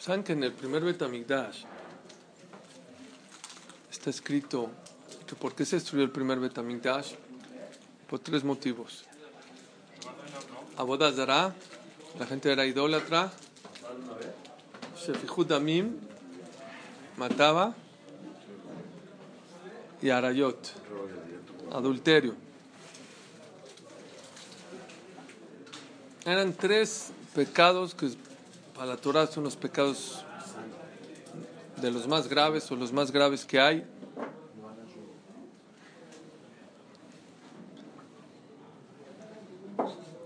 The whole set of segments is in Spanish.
Saben que en el primer Betamigdash está escrito que por qué se destruyó el primer Betamigdash por tres motivos. Abodazara, la gente era idólatra. Shefihud Damim mataba y Arayot, adulterio. Eran tres pecados que para la Torah son los pecados de los más graves o los más graves que hay.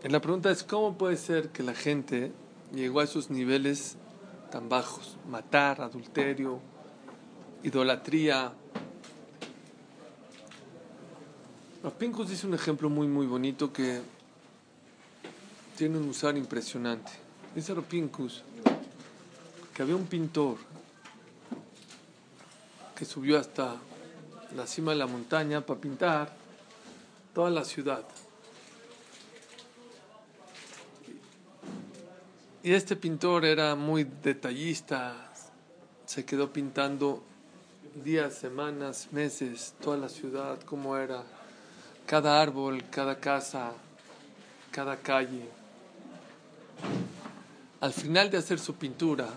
Y la pregunta es, ¿cómo puede ser que la gente llegó a esos niveles tan bajos? Matar, adulterio, idolatría, Pincus dice un ejemplo muy muy bonito que tiene un usar impresionante. Dice Pincus que había un pintor que subió hasta la cima de la montaña para pintar toda la ciudad. Y este pintor era muy detallista, se quedó pintando días, semanas, meses, toda la ciudad, cómo era cada árbol, cada casa, cada calle. Al final de hacer su pintura,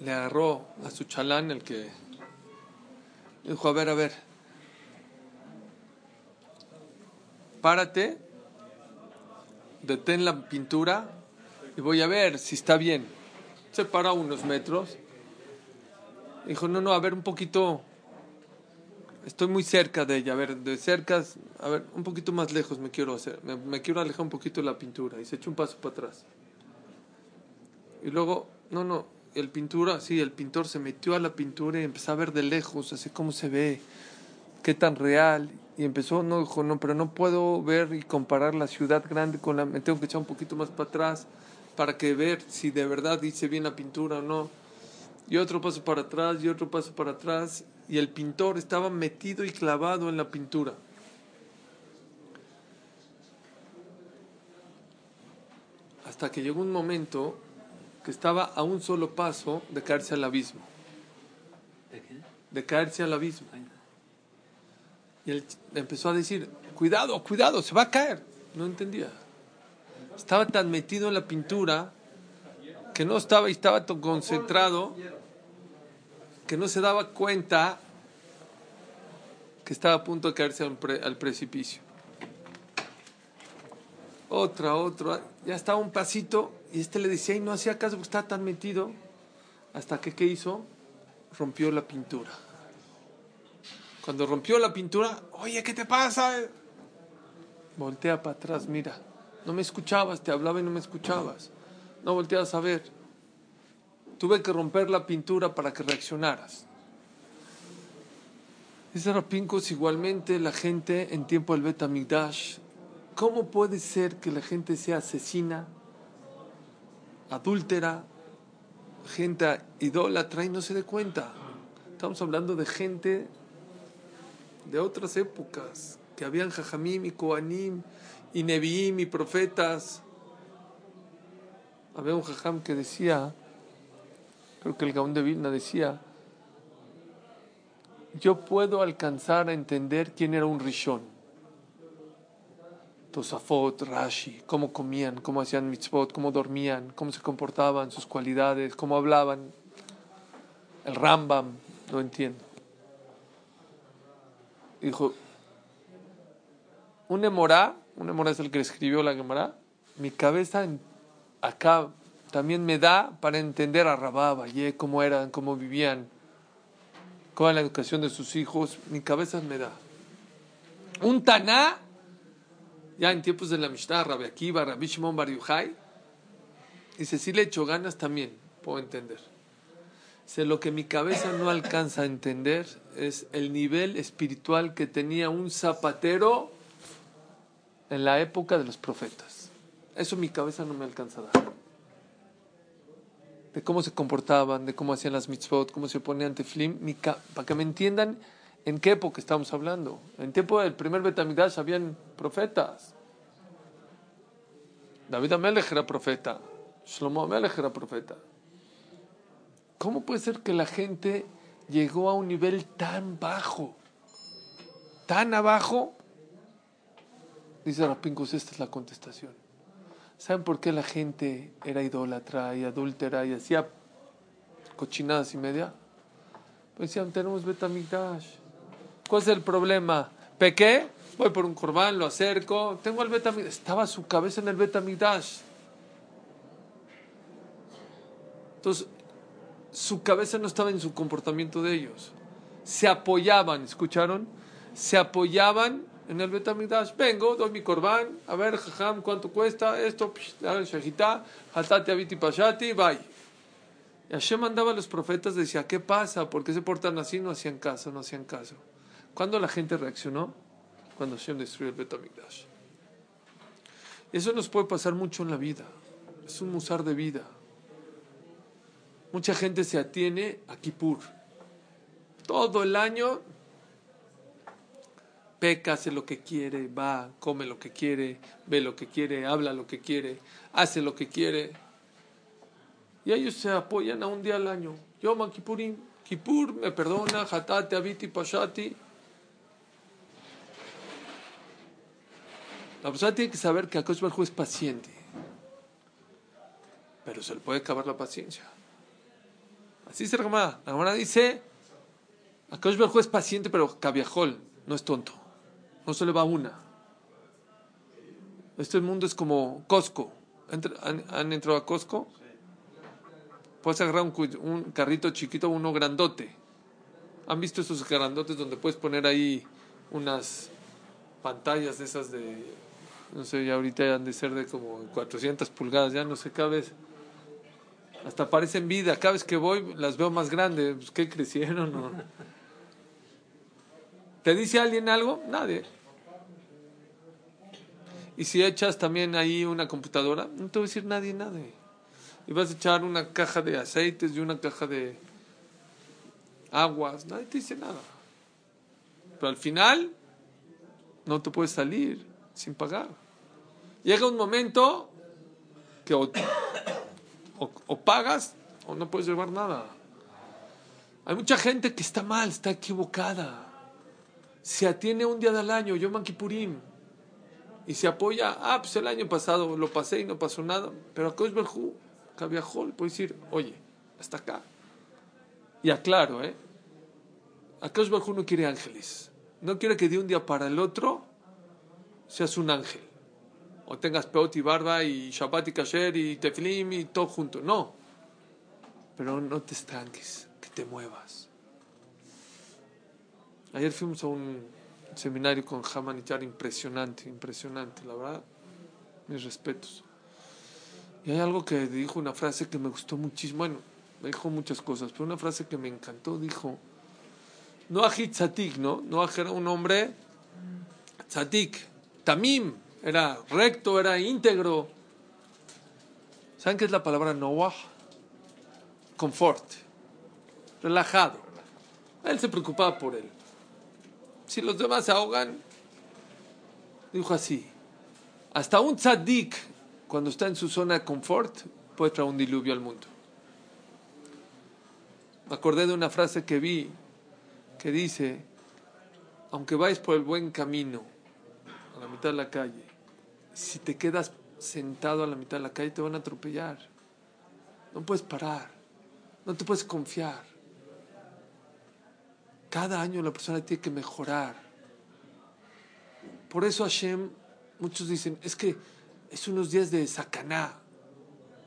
le agarró a su chalán el que dijo, a ver, a ver, párate, detén la pintura y voy a ver si está bien. Se paró unos metros. Dijo, no, no, a ver un poquito estoy muy cerca de ella, a ver, de cerca, a ver, un poquito más lejos me quiero hacer, me, quiero alejar un poquito de la pintura y se echó un paso para atrás. Y luego, no, no, el pintura, sí, el pintor se metió a la pintura y empezó a ver de lejos, así cómo se ve, qué tan real. Y empezó, no, dijo, no, pero no puedo ver y comparar la ciudad grande con la, me tengo que echar un poquito más para atrás para que ver si de verdad dice bien la pintura o no. Y otro paso para atrás y otro paso para atrás y el pintor estaba metido y clavado en la pintura. Hasta que llegó un momento que estaba a un solo paso de caerse al abismo. ¿De qué? De caerse al abismo. Y él empezó a decir, cuidado, cuidado, se va a caer. No entendía. Estaba tan metido en la pintura que no estaba y estaba tan concentrado que no se daba cuenta que estaba a punto de caerse al, precipicio. Otra, otra, ya estaba un pasito y este le decía y no hacía caso porque estaba tan metido hasta que, ¿qué hizo? Rompió la pintura. Cuando rompió la pintura, oye, ¿qué te pasa? Voltea para atrás, mira, no me escuchabas, te hablaba y no me escuchabas. No volteabas a ver. Tuve que romper la pintura para que reaccionaras. Dice Rapincos igualmente la gente en tiempo del Betamigdash. ¿Cómo puede ser que la gente sea asesina, adúltera, gente idólatra y no se dé cuenta? Estamos hablando de gente de otras épocas, que habían Jajamim y Koanim y Neviim y profetas. Había un Jajam que decía creo que el Gaón de Vilna decía, yo puedo alcanzar a entender quién era un Rishon. Tosafot, Rashi, cómo comían, cómo hacían mitzvot, cómo dormían, cómo se comportaban, sus cualidades, cómo hablaban. El Rambam, no entiendo. Dijo, un Emorá, un Emorá es el que escribió la Gemara, mi cabeza acá también me da para entender a Rabá, cómo eran, cómo vivían, cómo era la educación de sus hijos. Mi cabeza me da. Un Taná, ya en tiempos de la Mishnah, Rabbi Akiva, Rabbi Shimon Bar Yochai, Dice, si le ganas también, puedo entender. Dice, lo que mi cabeza no alcanza a entender es el nivel espiritual que tenía un zapatero en la época de los profetas. Eso mi cabeza no me alcanza a dar. De cómo se comportaban, de cómo hacían las mitzvot, cómo se ponían teflim, para que me entiendan en qué época estamos hablando. En tiempo del primer Betamidash habían profetas. David Amelech era profeta. Shlomo Amelech era profeta. ¿Cómo puede ser que la gente llegó a un nivel tan bajo? Tan abajo. Dice Rapinkus, esta es la contestación. ¿Saben por qué la gente era idólatra y adúltera y hacía cochinadas y media? Pues decían, tenemos Betamigdash. ¿Cuál es el problema? ¿Pequé? Voy por un corbán, lo acerco, tengo el Betamigdash. Estaba su cabeza en el Betamigdash. Entonces, su cabeza no estaba en su comportamiento de ellos. Se apoyaban, ¿escucharon? Se apoyaban en el Betamigdash. Vengo, doy mi corbán, a ver, jajam, ¿cuánto cuesta? Esto, shahita, hatati, abiti, pashati, bye. Y Hashem mandaba a los profetas, decía, ¿qué pasa? ¿Por qué se portan así? No hacían caso, no hacían caso. ¿Cuándo la gente reaccionó? Cuando Hashem destruyó el Betamigdash. Eso nos puede pasar mucho en la vida. Es un musar de vida. Mucha gente se atiene a Kippur. Todo el año peca, hace lo que quiere, va, come lo que quiere, ve lo que quiere, habla lo que quiere, hace lo que quiere. Y ellos se apoyan a un día al año. Yom Kippurim, Kippur me perdona, Hatati, Abiti, Pashati. La persona tiene que saber que Akosh Barjú es paciente. Pero se le puede acabar la paciencia. Así dice la Gemara. La Gemara dice, Akosh Barjú es paciente, pero cabiajol, no es tonto. No se le va una. Este mundo es como Costco. ¿Han, entrado a Costco? Puedes agarrar un, un carrito chiquito, uno grandote. ¿Han visto esos grandotes donde puedes poner ahí unas pantallas de esas de, no sé, ya ahorita han de ser de como 400 pulgadas, ya no sé, cada vez, hasta parecen vida, cada vez que voy las veo más grandes, pues, ¿qué crecieron? No? ¿Te dice alguien algo? Nadie. Y si echas también ahí una computadora, no te va a decir nadie nada. Y vas a echar una caja de aceites y una caja de aguas, nadie te dice nada. Pero al final no te puedes salir sin pagar. Llega un momento que o, pagas o no puedes llevar nada. Hay mucha gente que está mal, está equivocada. Se atiene un día del año, yo Kippurim, y se apoya, ah, pues el año pasado lo pasé y no pasó nada, pero a Berjú, Cabiajol, puede decir, oye, hasta acá. Y aclaro, ¿eh? A Berjú no quiere ángeles. No quiere que de un día para el otro seas un ángel. O tengas peot y barba y Shabbat y kasher y teflim y todo junto. No. Pero no te estanques, que te muevas. Ayer fuimos a un seminario con Haman Char impresionante, impresionante, la verdad. Mis respetos. Y hay algo que dijo, una frase que me gustó muchísimo. Bueno, me dijo muchas cosas, pero una frase que me encantó dijo Noah Tzatik, ¿no? Noah era un hombre Tzatik, Tamim, era recto, era íntegro. ¿Saben qué es la palabra Noah? Confort, relajado. Él se preocupaba por él. Si los demás se ahogan, dijo así, hasta un tzadik, cuando está en su zona de confort, puede traer un diluvio al mundo. Me acordé de una frase que vi que dice, aunque vayas por el buen camino, la mitad de la calle, si te quedas sentado a la mitad de la calle te van a atropellar. No puedes parar, no te puedes confiar. Cada año la persona tiene que mejorar. Por eso Hashem, muchos dicen, es que es unos días de sacaná,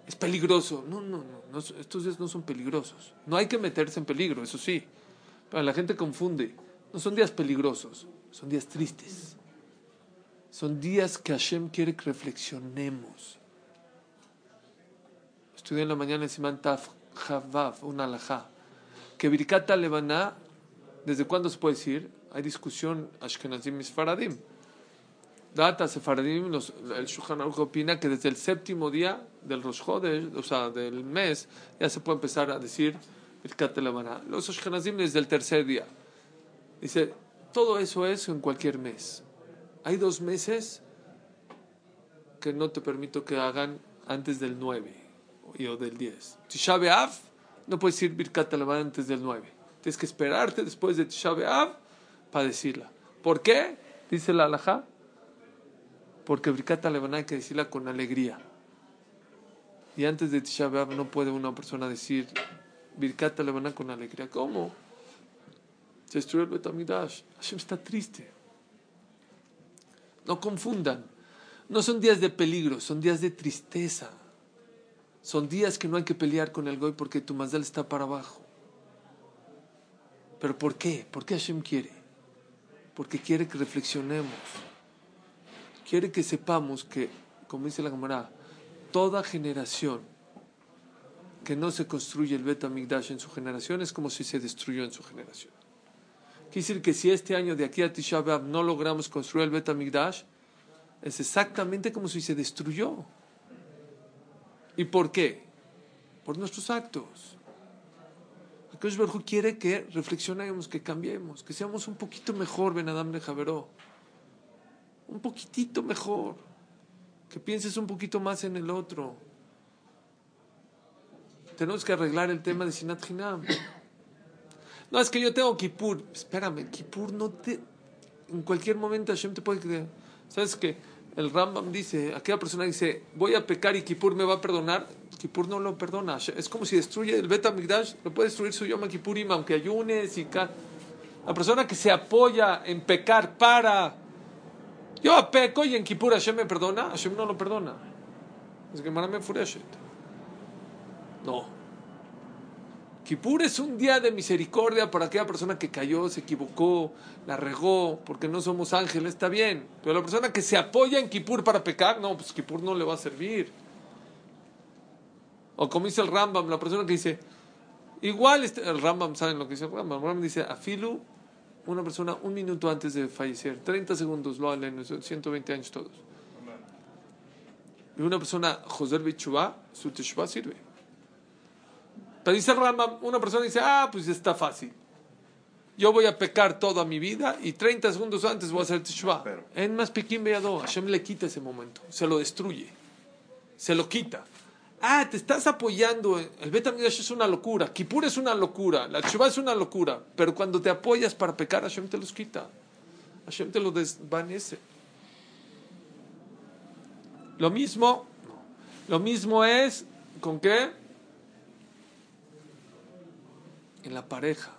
es peligroso. No, no, no, estos días no son peligrosos. No hay que meterse en peligro, eso sí. Pero la gente confunde. No son días peligrosos, son días tristes. Son días que Hashem quiere que reflexionemos. estudié en la mañana en Siman Taf Chavav, una alajá, que Birkata Levaná, ¿desde cuándo se puede decir? Hay discusión Ashkenazim y Sfaradim. Data Sefaradim, los, el Shulchan Aruch opina que desde el séptimo día del Rosh Chodesh, o sea, del mes, ya se puede empezar a decir Birkat Levaná. Los Ashkenazim desde el tercer día. Dice, todo eso es en cualquier mes. Hay dos meses que no te permito que hagan antes del 9 o del 10. Tisha B'Av, no puedes decir Birkat antes del 9. Tienes que esperarte después de Tisha para decirla. ¿Por qué? Dice la alajá porque Birkat Levaná hay que decirla con alegría. Y antes de Tisha no puede una persona decir Birkat Levaná con alegría. ¿Cómo? Se el Betamidash. Hashem está triste. No confundan. No son días de peligro, son días de tristeza. Son días que no hay que pelear con el Goy porque tu Mazdal está para abajo. ¿Pero por qué? ¿Por qué Hashem quiere? Porque quiere que reflexionemos quiere que sepamos que, como dice la Gemara, toda generación que no se construye el Bet Amigdash en su generación es como si se destruyó en su generación. Quiere decir que si este año de aquí a Tisha B'Av no logramos construir el Bet Amigdash, es exactamente como si se destruyó. ¿Y por qué? Por nuestros actos. Akash quiere que reflexionemos, que cambiemos, que seamos un poquito mejor, Ben Adam de Javeró un poquitito mejor, que pienses un poquito más en el otro. Tenemos que arreglar el tema de Sinat Hinam. No, es que yo tengo Kippur. Espérame, Kippur no te. En cualquier momento Hashem te puede. creer. ¿Sabes qué? El Rambam dice, aquella persona dice, voy a pecar y Kippur me va a perdonar. Kippur no lo perdona. Es como si destruye el Bet Migdash, lo puede destruir su Yom Kippurim, aunque ayunes y. La persona que se apoya en pecar para yo peco y en Kippur Hashem me perdona, Hashem no lo perdona. Es que me fureshet. No. Kippur es un día de misericordia para aquella persona que cayó, se equivocó, la regó, porque no somos ángeles, está bien. Pero la persona que se apoya en Kippur para pecar, no, pues Kippur no le va a servir. O como dice el Rambam, la persona que dice, igual este, el Rambam, ¿saben lo que dice el Rambam? El Rambam dice, afilu una persona un minuto antes de fallecer, 30 segundos lo hacen, 120 años todos. Y una persona, José Bichubá, su teshuvah sirve. Pero dice Rambam, una persona dice, ah, pues está fácil. Yo voy a pecar toda mi vida y 30 segundos antes voy a hacer teshuvah. En más pequín veado, Hashem le quita ese momento, se lo destruye, se lo quita. Ah, te estás apoyando. El Betamidash es una locura. Kippur es una locura. La Tshuva es una locura. Pero cuando te apoyas para pecar, Hashem te los quita. Hashem te los desvanece. Lo mismo, lo mismo es con qué? En la pareja.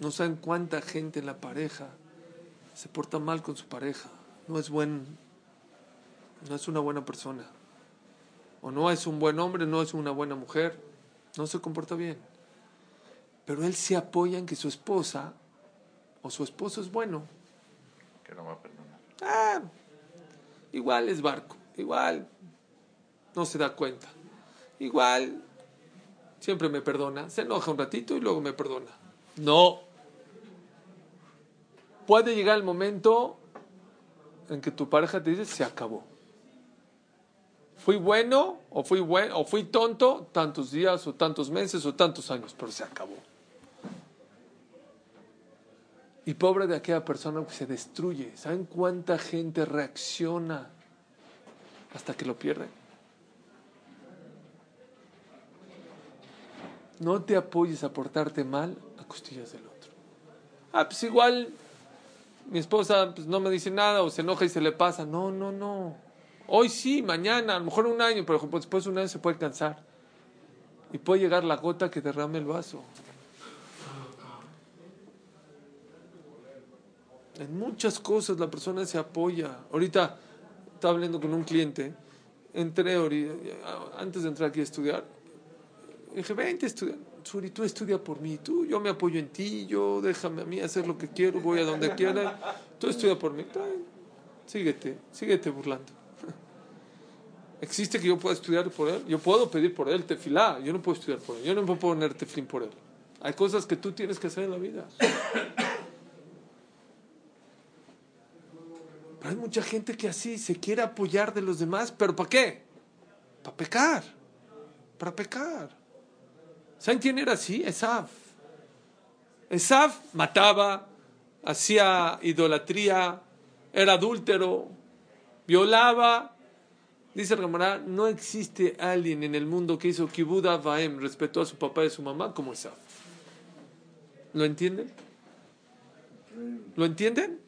No saben cuánta gente en la pareja se porta mal con su pareja. No es buen, no es una buena persona o no es un buen hombre, no es una buena mujer, no se comporta bien. Pero él se apoya en que su esposa o su esposo es bueno. Que no va a perdonar. Ah, igual es barco, igual no se da cuenta, igual siempre me perdona, se enoja un ratito y luego me perdona. No. Puede llegar el momento en que tu pareja te dice se acabó fui bueno o fui, bueno, o fui tonto tantos días o tantos meses o tantos años, pero se acabó. Y pobre de aquella persona que se destruye. ¿Saben cuánta gente reacciona hasta que lo pierde? No te apoyes a portarte mal a costillas del otro. Ah, pues igual mi esposa pues, no me dice nada o se enoja y se le pasa. No, no, no. Hoy sí, mañana, a lo mejor un año, pero después de un año se puede cansar. Y puede llegar la gota que derrame el vaso. En muchas cosas la persona se apoya. Ahorita estaba hablando con un cliente, entré antes de entrar aquí a estudiar, dije, vente a estudiar. Suri, tú estudia por mí, tú, yo me apoyo en ti, yo déjame a mí hacer lo que quiero, voy a donde quiera, tú estudia por mí. Síguete, síguete burlando. ¿Existe que yo pueda estudiar por él? Yo puedo pedir por él tefilá, yo no puedo estudiar por él, yo no puedo poner tefilín por él. Hay cosas que tú tienes que hacer en la vida. Pero hay mucha gente que así se quiere apoyar de los demás, pero ¿para qué? Para pecar. Para pecar. ¿Saben quién era así? Esaf. Esaf mataba, hacía idolatría, era adúltero, violaba. Dice el camarada, no existe alguien en el mundo que hizo kibuda vaem, respetó a su papá y a su mamá como Esaf. ¿Lo entienden? ¿Lo entienden?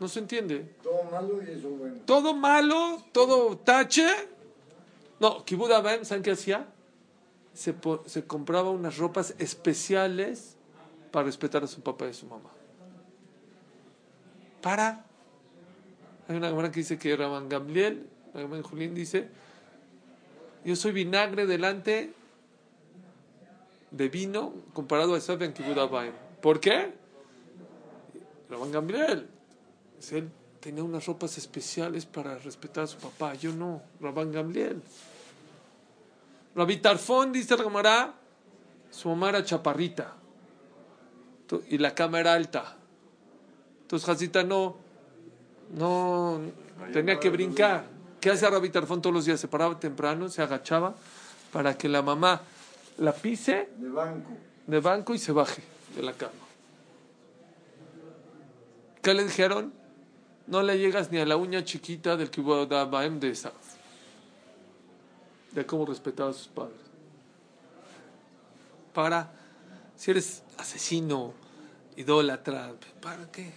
No se entiende. Todo malo y eso bueno. Todo malo, todo tache. No, kibuda vaem, ¿saben qué hacía? Se, se compraba unas ropas especiales para respetar a su papá y a su mamá. Para. Hay una cámara que dice que Rabban Gamliel, Rabban Julín dice, yo soy vinagre delante de vino comparado a Esaf en. ¿Por qué? Rabban Gamliel, él tenía unas ropas especiales para respetar a su papá, yo no, Rabban Gamliel. Rabbi Tarfón, dice la cámara, su mamá era chaparrita y la cama era alta. Entonces Jacita no, no tenía que brincar. ¿Qué hace Rabbi Tarfón todos los días? Se paraba temprano, se agachaba para que la mamá la pise De banco. de banco y se baje de la cama. ¿Qué le dijeron? No le llegas ni a la uña chiquita del Abaim de Esaf. De cómo respetaba a sus padres. Para, si eres asesino, idólatra, ¿para qué?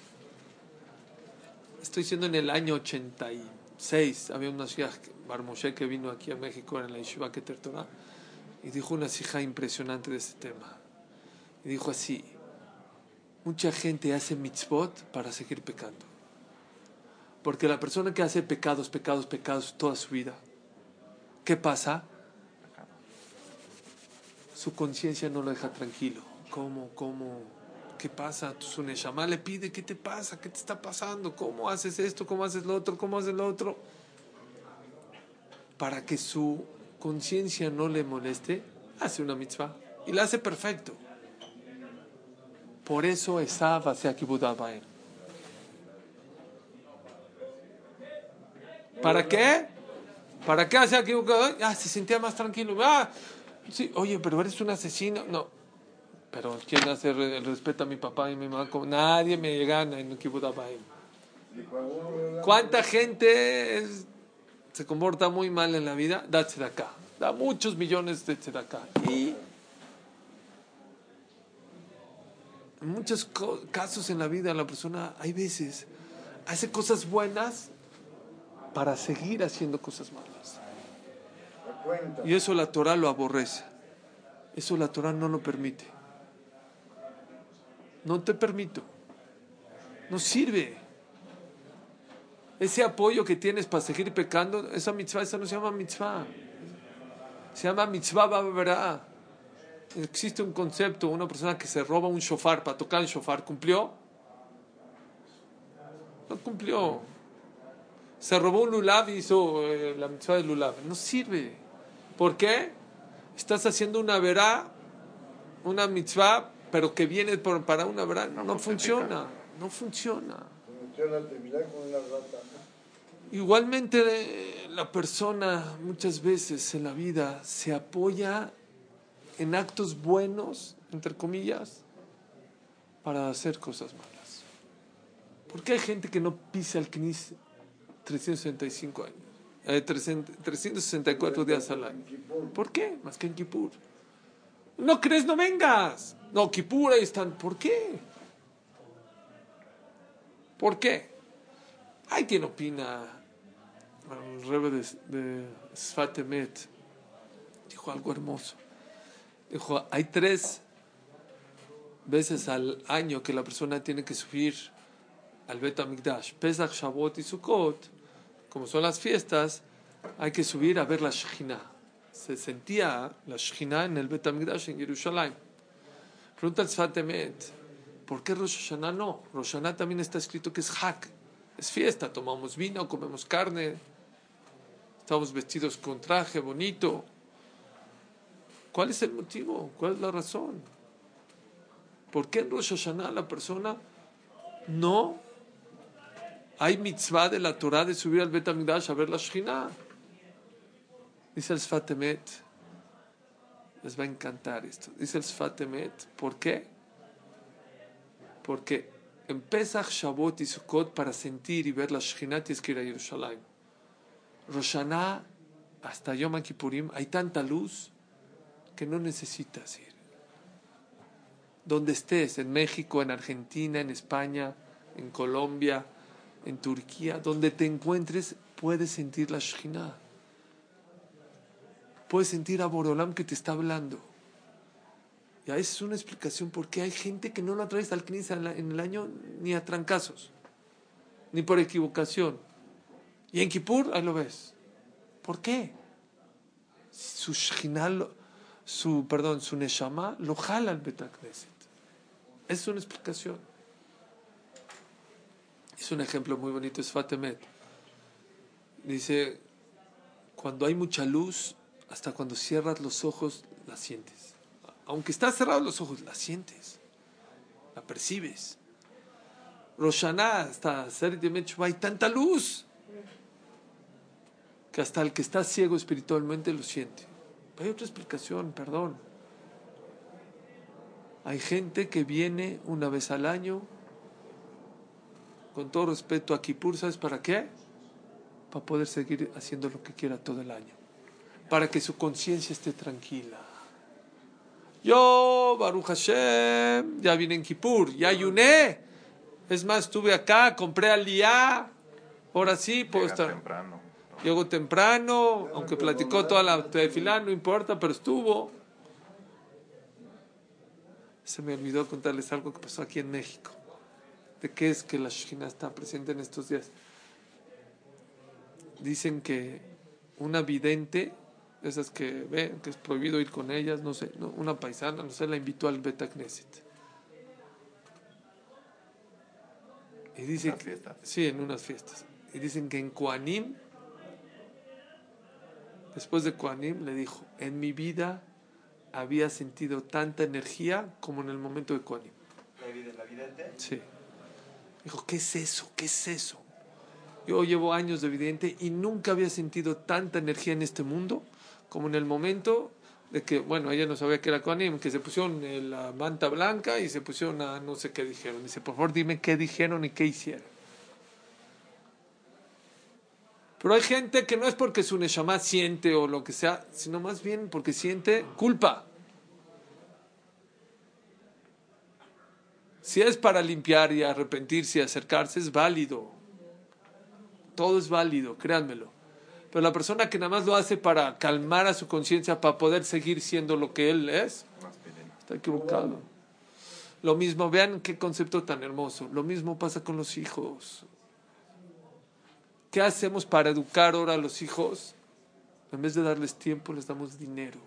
Estoy diciendo en el año 86, había una ciudad, Bar Moshe, que vino aquí a México en la Yeshiva Keter Torah, y dijo una hija impresionante de este tema. Y dijo así, mucha gente hace mitzvot para seguir pecando. Porque la persona que hace pecados, pecados, pecados toda su vida, ¿qué pasa? Su conciencia no lo deja tranquilo. ¿Cómo? ¿Cómo? ¿Qué pasa? Su neshama le pide, ¿qué te pasa? ¿Qué te está pasando? ¿Cómo haces esto? ¿Cómo haces lo otro? ¿Cómo haces lo otro? Para que su conciencia no le moleste, hace una mitzvah y la hace perfecto. Por eso Esav hacia Kibbutz Abaim. ¿Para qué? ¿Para qué hacía Kibbutz Abaim? Ah, se sentía más tranquilo. Ah, sí, oye, pero eres un asesino. No. Pero ¿quién hace el respeto a mi papá y mi mamá? Nadie me gana en Kibbutz Abaim. Dijo, "Alguno me da-". ¿Cuánta gente es- se comporta muy mal en la vida? Da acá. Da muchos millones de acá. Y en muchos casos en la vida la persona, hay veces, hace cosas buenas para seguir haciendo cosas malas. Y eso la Torah lo aborrece. Eso la Torah no lo permite. No te permito. No sirve. Ese apoyo que tienes para seguir pecando, esa mitzvah, esa no se llama mitzvah. Se llama mitzvah babra. Existe un concepto, una persona que se roba un shofar para tocar el shofar, ¿cumplió? No cumplió. Se robó un lulav y hizo eh, la mitzvah del lulav. No sirve. ¿Por qué? Estás haciendo una verá, una mitzvah, pero que viene por- para una verá. No, no funciona. No funciona. Igualmente eh, la persona muchas veces en la vida se apoya en actos buenos, entre comillas, para hacer cosas malas. ¿Por qué hay gente que no pisa el knis 365 años? Eh, 300 364 días al año. ¿Por qué? Más que en Kippur. No crees, no vengas. No, Kippur ahí están. ¿Por qué? ¿Por qué? Hay quien opina, el rebe de, de Sfat Emet dijo algo hermoso. Dijo, hay tres veces al año que la persona tiene que subir al Bet. Pesach, Shavuot y Sukkot, como son las fiestas, hay que subir a ver la Shekhinah. Se sentía la Shekhinah en el Bet HaMikdash en Jerusalén. Pregunta el Sfat Emet, ¿por qué Rosh Hashanah no? Rosh Hashanah también está escrito que es Hak, es fiesta, tomamos vino, comemos carne. Estamos vestidos con traje bonito. ¿Cuál es el motivo? ¿Cuál es la razón? ¿Por qué en Rosh Hashanah la persona no hay mitzvah de la Torah de subir al Bet a ver la Shekhinah? Dice el Sfatemet, les va a encantar esto. Dice el Sfatemet, ¿por qué? Porque en Pesach, Shavuot y Sukkot, para sentir y ver la Shekhinah, tienes que ir a Jerusalén. Roshaná, hasta Yom Kippurim, hay tanta luz que no necesitas ir. Donde estés, en México, en Argentina, en España, en Colombia, en Turquía, donde te encuentres, puedes sentir la Shekhinah. Puedes sentir a Borolam que te está hablando. Y esa es una explicación porque hay gente que no lo atrae al Knis en el año ni a trancazos, ni por equivocación. Y en Kippur, ahí lo ves. ¿Por qué? Su Shekhinah, su, perdón, su Neshama lo jala al Betakneset. Es una explicación. Es un ejemplo muy bonito, es Fatemet. Dice, cuando hay mucha luz, hasta cuando cierras los ojos, la sientes. Aunque estás cerrados los ojos, la sientes. La percibes. Roshaná, hasta hay tanta luz que hasta el que está ciego espiritualmente lo siente. Hay otra explicación, perdón. Hay gente que viene una vez al año, con todo respeto a Kipur, ¿sabes para qué? Para poder seguir haciendo lo que quiera todo el año. Para que su conciencia esté tranquila. Yo, Baruch Hashem, ya vine en Kippur, ya ayuné. Es más, estuve acá, compré al día. Ahora sí puedo estar. temprano. Llegó temprano, aunque platicó toda la tefilá, no importa, pero estuvo. Se me olvidó contarles algo que pasó aquí en México. ¿De qué es que la Shekhinah está presente en estos días? Dicen que una vidente, esas que ven que es prohibido ir con ellas, no sé, una paisana, no sé, la invitó al Betacneset. Y dice que, sí, en unas fiestas. Y dicen que en Kuanim después de Kuanim, le dijo, en mi vida había sentido tanta energía como en el momento de Kuanim. ¿La vidente? Sí. Dijo, ¿qué es eso? ¿Qué es eso? Yo llevo años de vidente y nunca había sentido tanta energía en este mundo como en el momento de que, bueno, ella no sabía que era Kuanim, que se pusieron la manta blanca y se pusieron a no sé qué dijeron. Dice, por favor, dime qué dijeron y qué hicieron. Pero hay gente que no es porque su neshama siente o lo que sea, sino más bien porque siente culpa. Si es para limpiar y arrepentirse y acercarse, es válido. Todo es válido, créanmelo. Pero la persona que nada más lo hace para calmar a su conciencia, para poder seguir siendo lo que él es, está equivocado. Lo mismo, vean qué concepto tan hermoso. Lo mismo pasa con los hijos. ¿Qué hacemos para educar ahora a los hijos? En vez de darles tiempo, les damos dinero.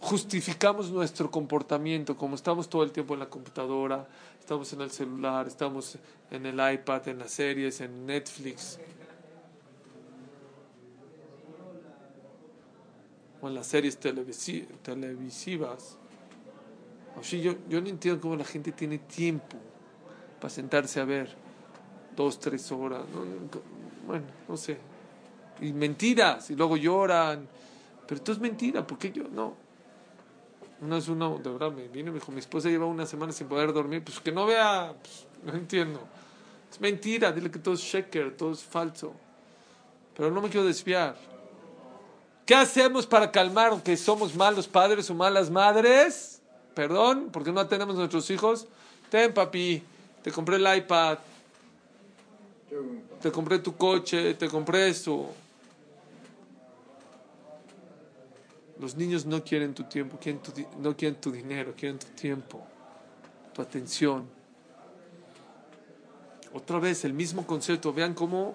Justificamos nuestro comportamiento, como estamos todo el tiempo en la computadora, estamos en el celular, estamos en el iPad, en las series, en Netflix. O en las series televisivas. yo, yo no entiendo cómo la gente tiene tiempo para sentarse a ver dos, tres horas, bueno, no sé. Y mentiras, y luego lloran. Pero esto es mentira, porque yo no. Una vez uno, de verdad, me vino y me dijo, mi esposa lleva una semana sin poder dormir, pues que no vea, pues, no entiendo. Es mentira, dile que todo es shaker, todo es falso. Pero no me quiero desviar. ¿Qué hacemos para calmar que somos malos padres o malas madres? Perdón, porque no atendemos a nuestros hijos. Ten, papi, te compré el iPad, te compré tu coche, te compré eso. Los niños no quieren tu tiempo, quieren no quieren tu dinero, quieren tu tiempo, tu atención. Otra vez, el mismo concepto. Vean cómo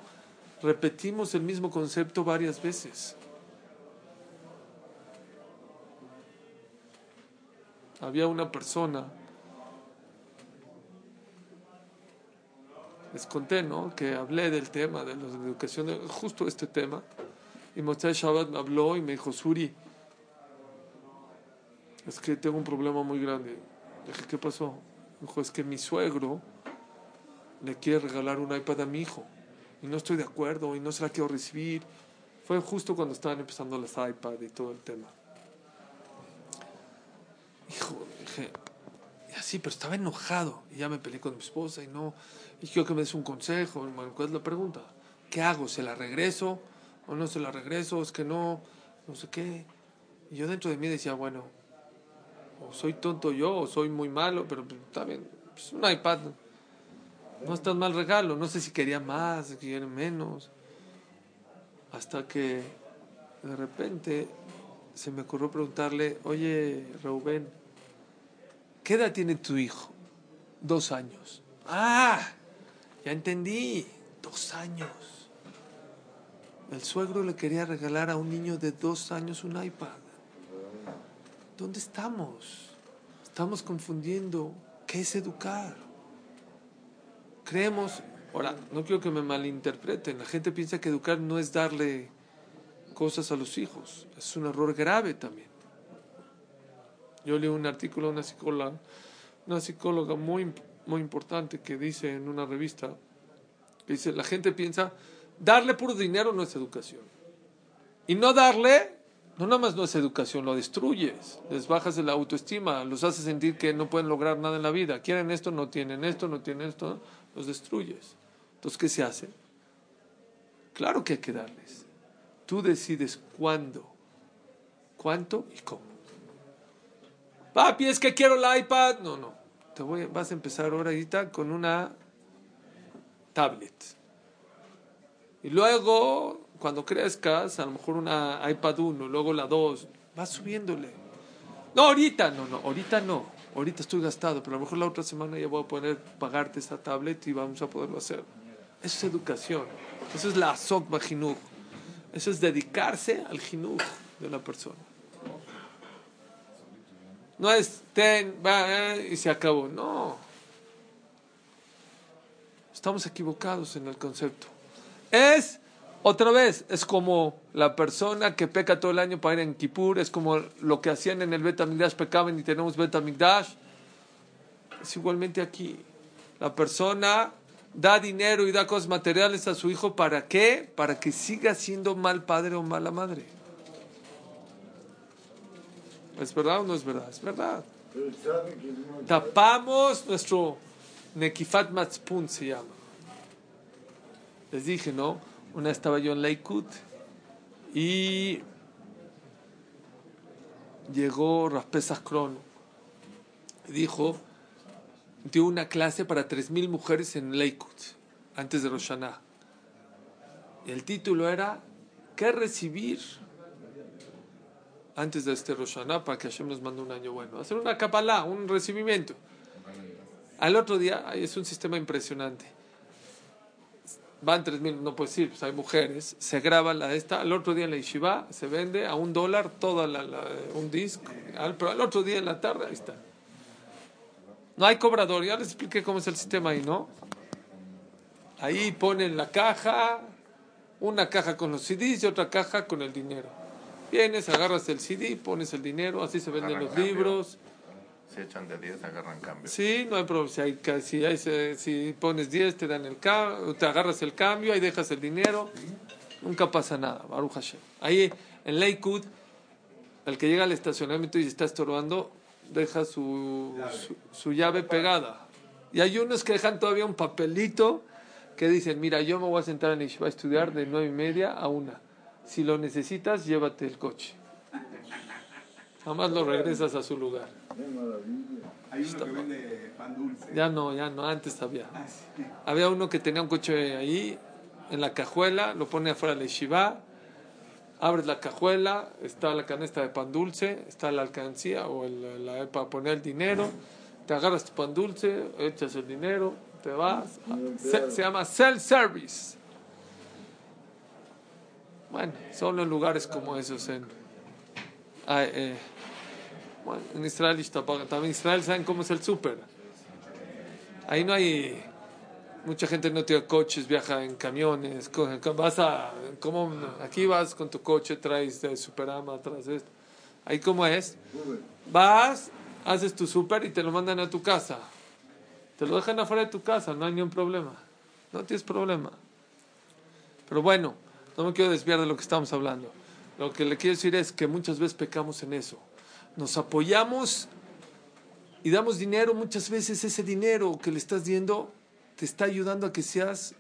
repetimos el mismo concepto varias veces. Había una persona les conté, ¿no? Que hablé del tema de la educación, justo este tema. Y Motzai Shabbat me habló y me dijo, Suri, es que tengo un problema muy grande. Dije, ¿qué pasó? Dijo, es que mi suegro le quiere regalar un iPad a mi hijo. Y no estoy de acuerdo y no se la quiero recibir. Fue justo cuando estaban empezando las iPad y todo el tema. Hijo, dije, así, pero estaba enojado. Y ya me peleé con mi esposa y no. Y quiero que me des un consejo. Hermano, ¿cuál es la pregunta? ¿Qué hago? ¿Se la regreso? ¿O no se la regreso? Es que no, no sé qué. Y yo dentro de mí decía, bueno, o soy tonto yo, o soy muy malo, pero pues, está bien. Es un iPad. No es tan mal regalo. No sé si quería más, si quería menos. Hasta que de repente se me ocurrió preguntarle, oye, Reuben, ¿qué edad tiene tu hijo? Dos años. Ah, ya entendí. Dos años. El suegro le quería regalar a un niño de dos años un iPad. ¿Dónde estamos? Estamos confundiendo qué es educar. Creemos, ahora, no quiero que me malinterpreten, la gente piensa que educar no es darle cosas a los hijos, es un error grave también. Yo leí un artículo de una psicóloga, una psicóloga muy, muy importante que dice en una revista, que dice, la gente piensa, darle puro dinero no es educación. Y no darle, no nada más no es educación, lo destruyes, les bajas de la autoestima, los haces sentir que no pueden lograr nada en la vida, quieren esto, no tienen esto, no tienen esto, los destruyes. Entonces, ¿qué se hace? Claro que hay que darles. Tú decides cuándo, cuánto y cómo. Papi, es que quiero el iPad. No, no. Te voy, vas a empezar ahorita con una tablet. Y luego, cuando crezcas, a lo mejor una iPad 1, luego la 2, vas subiéndole. No, ahorita, no, no, ahorita no. Ahorita estoy gastado, pero a lo mejor la otra semana ya voy a poder pagarte esta tablet y vamos a poderlo hacer. Eso es educación. Eso es la azok bajinuj. Eso es dedicarse al jinuj de la persona. No es ten, va, eh, y se acabó. No. Estamos equivocados en el concepto. Es, otra vez, es como la persona que peca todo el año para ir en Kippur, es como lo que hacían en el Betamigdash, pecaban y tenemos Betamigdash. Es igualmente aquí. La persona da dinero y da cosas materiales a su hijo, ¿para qué? Para que siga siendo mal padre o mala madre. ¿Es verdad o no es verdad? Es verdad. Tapamos nuestro Nekifat Matzpun se llama. Les dije, ¿no? Una estaba yo en Lakewood y llegó Raspesas Crono dijo, dio una clase para 3.000 mujeres en Lakewood antes de Rosh Hashanah. Y el título era, ¿qué recibir antes de este Rosh Hashanah para que Hashem nos mande un año bueno? Hacer una Kabbalah, un recibimiento. Al otro día, es un sistema impresionante. Van 3.000, no puedo decir, pues hay mujeres, se graba la esta, al otro día en la Yeshiva se vende a un dólar toda la, la- un disco, al, pero al otro día en la tarde, ahí está. No hay cobrador, ya les expliqué cómo es el sistema ahí, ¿no? Ahí ponen la caja, una caja con los CDs y otra caja con el dinero. Vienes, agarras el CD, pones el dinero, así se venden los libros. Si echan de 10, agarran cambio. Sí, no hay problema. Si, hay, si, hay- si- si pones 10, te dan el cambio, te agarras el cambio, ahí dejas el dinero. Nunca pasa nada, Baruch Hashem. Ahí en Lakewood, el que llega al estacionamiento y está estorbando, deja su, su, su llave pegada. Y hay unos que dejan todavía un papelito que dicen, mira, yo me voy a sentar en Yeshiva a estudiar de nueve y media a una. Si lo necesitas, llévate el coche. Jamás lo regresas a su lugar. Hay uno que vende pan dulce. Ya no, ya no, antes había. Ah, sí. Había uno que tenía un coche ahí, en la cajuela, lo pone afuera de la yeshiva, abres la cajuela, está la canasta de pan dulce, está la alcancía o el, la, para poner el dinero, te agarras tu pan dulce, echas el dinero, te vas. Se, se llama self-service. Bueno, solo en lugares como esos. En, ah, eh, bueno, en Israel También en Israel saben cómo es el súper. Ahí no hay Mucha gente no tiene coches, viaja en camiones. Vas a, ¿cómo? Aquí vas con tu coche, traes de Superama, traes esto. Ahí cómo es. Vas, haces tu super y te lo mandan a tu casa. Te lo dejan afuera de tu casa, no hay ningún problema. No tienes problema. Pero bueno, no me quiero desviar de lo que estamos hablando. Lo que le quiero decir es que muchas veces pecamos en eso. Nos apoyamos y damos dinero. Muchas veces ese dinero que le estás dando te está ayudando a que seas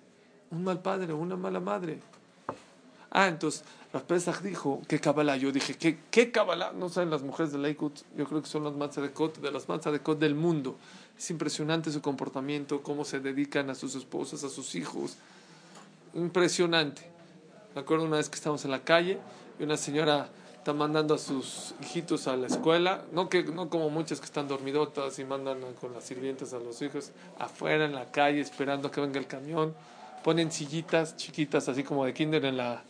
un mal padre o una mala madre. Ah, entonces, Rav Pesach dijo, ¿qué Kabbalah? Yo dije, ¿qué, qué Kabbalah? No saben las mujeres de Lakewood, yo creo que son las Matzadekot, de las Matzadekot del mundo. Es impresionante su comportamiento, cómo se dedican a sus esposas, a sus hijos. Impresionante. Me acuerdo una vez que estábamos en la calle y una señora está mandando a sus hijitos a la escuela, no, que, no como muchas que están dormidotas y mandan con las sirvientas a los hijos afuera en la calle esperando que venga el camión. Ponen sillitas chiquitas así como de kinder en la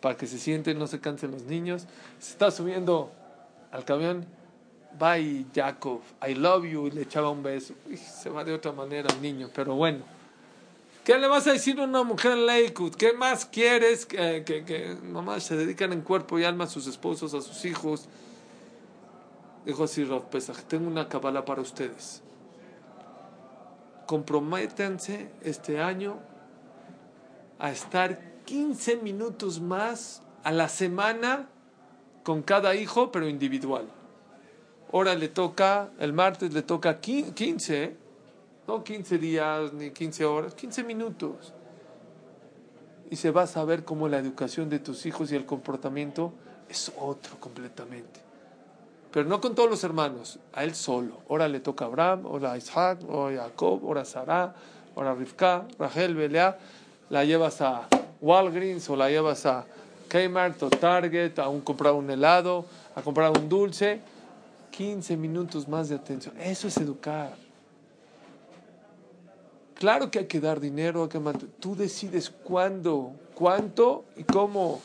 para que se sienten, no se cansen los niños. Se está subiendo al camión. Bye, Jacob. I love you. Y le echaba un beso. Y se va de otra manera el niño, pero bueno. ¿Qué le vas a decir a una mujer en Lakewood? ¿Qué más quieres? Que, que, que nomás se dedican en cuerpo y alma a sus esposos, a sus hijos. Dijo así Rav Pesach, tengo una cabala para ustedes. Comprométanse este año a estar 15 minutos más a la semana con cada hijo, pero individual. Ahora le toca, el martes le toca 15, ¿eh? No 15 días ni 15 horas, 15 minutos. Y se va a saber cómo la educación de tus hijos y el comportamiento es otro completamente. Pero no con todos los hermanos, a él solo. Ahora le toca a Abraham, ahora a Isaac, ahora a Jacob, ahora a Sarah, ahora a Rivka, Rachel, Belea. La llevas a Walgreens o la llevas a Kmart o Target a comprar un helado, a comprar un dulce. 15 minutos más de atención. Eso es educar. Claro que hay que dar dinero, hay que mant- tú decides cuándo, cuánto y cómo.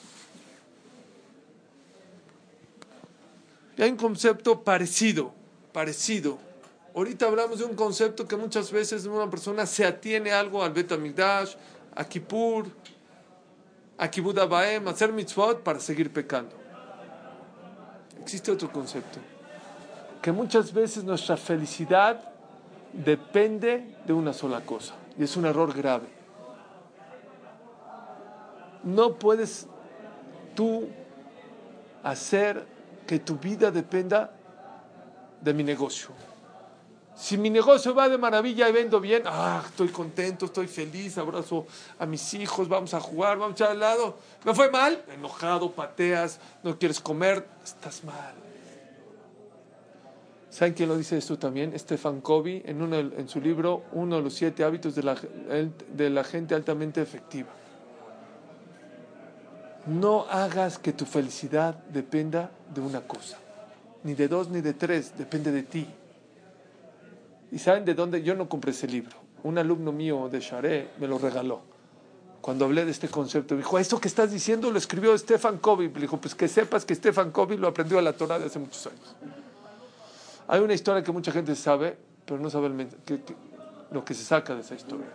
Y hay un concepto parecido, parecido. Ahorita hablamos de un concepto que muchas veces una persona se atiene algo al Bet Amigdash, a Kippur, a Kibbutz Abaem, a hacer mitzvot para seguir pecando. Existe otro concepto, que muchas veces nuestra felicidad depende de una sola cosa, y es un error grave. No puedes tú hacer que tu vida dependa de mi negocio. Si mi negocio va de maravilla y vendo bien, ah, estoy contento, estoy feliz, abrazo a mis hijos, vamos a jugar, vamos a echar al lado. ¿Me fue mal? Enojado, pateas, no quieres comer, estás mal. ¿Saben quién lo dice esto también? Stefan Covey, en, su libro Uno de los siete hábitos de la, gente altamente efectiva. No hagas que tu felicidad dependa de una cosa, ni de dos ni de tres, depende de ti. ¿Y saben de dónde? Yo no compré ese libro. Un alumno mío de Charé me lo regaló. Cuando hablé de este concepto, me dijo, esto que estás diciendo lo escribió Stefan Covey. Me dijo, pues que sepas que Stefan Covey lo aprendió a la Torah de hace muchos años. Hay una historia que mucha gente sabe, pero no sabe el que- que- lo que se saca de esa historia.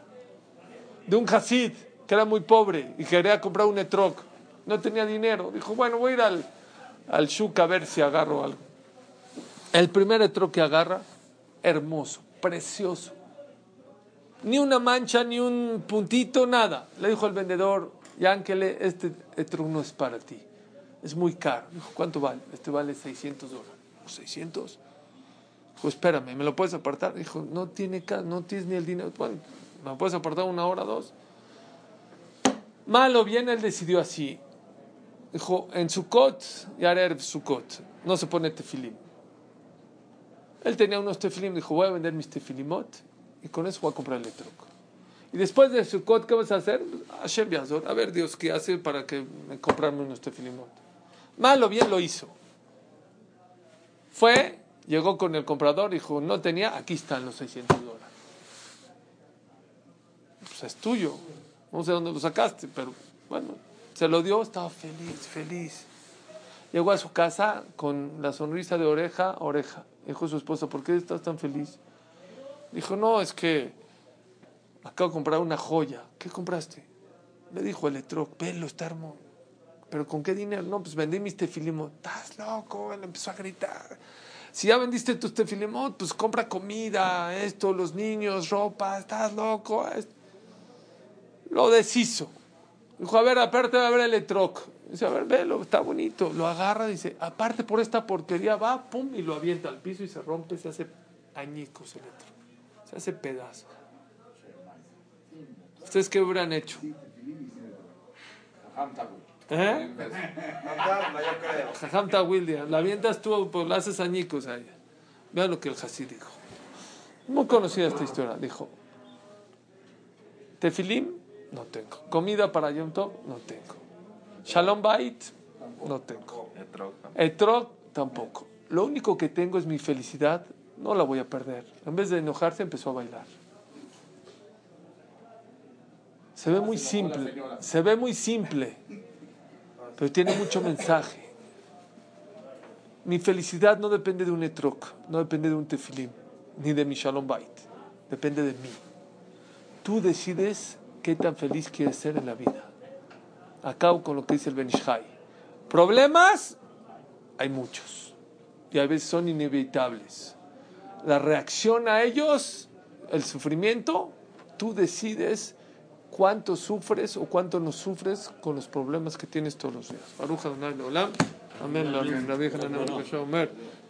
De un Hasid que era muy pobre y quería comprar un etrog. No tenía dinero. Dijo, bueno, voy a ir al, al Shuk a ver si agarro algo. El primer etrog que agarra, hermoso, precioso. Ni una mancha, ni un puntito, nada. Le dijo el vendedor, Yankele, este etrog no es para ti. Es muy caro. Dijo, ¿cuánto vale? Este vale 600 dólares. ¿600? Dijo, espérame, ¿me lo puedes apartar? Dijo, no, tiene no tienes ni el dinero. Bueno, ¿me lo puedes apartar una hora, dos? Mal o bien, él decidió así. Dijo, en Sukkot, y Erev Sukkot, no se pone tefilim. Él tenía unos tefilim, dijo, voy a vender mis tefilimot y con eso voy a comprar el etrog. Y después de Sukkot, ¿qué vas a hacer? Hashem Yazor, a ver Dios, ¿qué hace para que me comprarme unos tefilimot? Mal o bien lo hizo. Fue, llegó con el comprador, dijo, no tenía, aquí están los 600 dólares. Pues es tuyo, no sé dónde lo sacaste, pero bueno, se lo dio, estaba feliz, feliz. Llegó a su casa con la sonrisa de oreja a oreja. Dijo su esposa, ¿por qué estás tan feliz? Dijo, no, es que acabo de comprar una joya. ¿Qué compraste? Me dijo Electroc, velo, está hermoso. ¿Pero con qué dinero? No, pues vendí mis tefilimot. ¿Estás loco? Él empezó a gritar. Si ya vendiste tus tefilimot, pues compra comida, esto, los niños, ropa. ¿Estás loco? Lo deshizo. Dijo, a ver, aparte a ver el Electroc. Dice, a ver, velo, está bonito. Lo agarra, dice, aparte por esta porquería, va, pum, y lo avienta al piso y se rompe, se hace añicos el Electroc. Se hace pedazo. ¿Ustedes qué hubieran hecho? ¿Eh? Jajam William, la avientas tú, pues la haces añicos a ella. Vean lo que el Hasid dijo. Muy conocida esta historia. Dijo: Tefilim, no tengo. Comida para Yom Tov, no tengo. Shalom Bait, no tengo. Etrog, tampoco. Lo único que tengo es mi felicidad, no la voy a perder. En vez de enojarse, empezó a bailar. Se ve muy simple, se ve muy simple, pero tiene mucho mensaje. Mi felicidad no depende de un etrok, no depende de un tefilim, ni de mi shalom bait, depende de mí. Tú decides qué tan feliz quieres ser en la vida. Acabo con lo que dice el Benishai. Problemas, hay muchos, y a veces son inevitables. La reacción a ellos, el sufrimiento, tú decides cuánto sufres o cuánto no sufres con los problemas que tienes todos los días. Amén.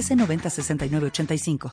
906985.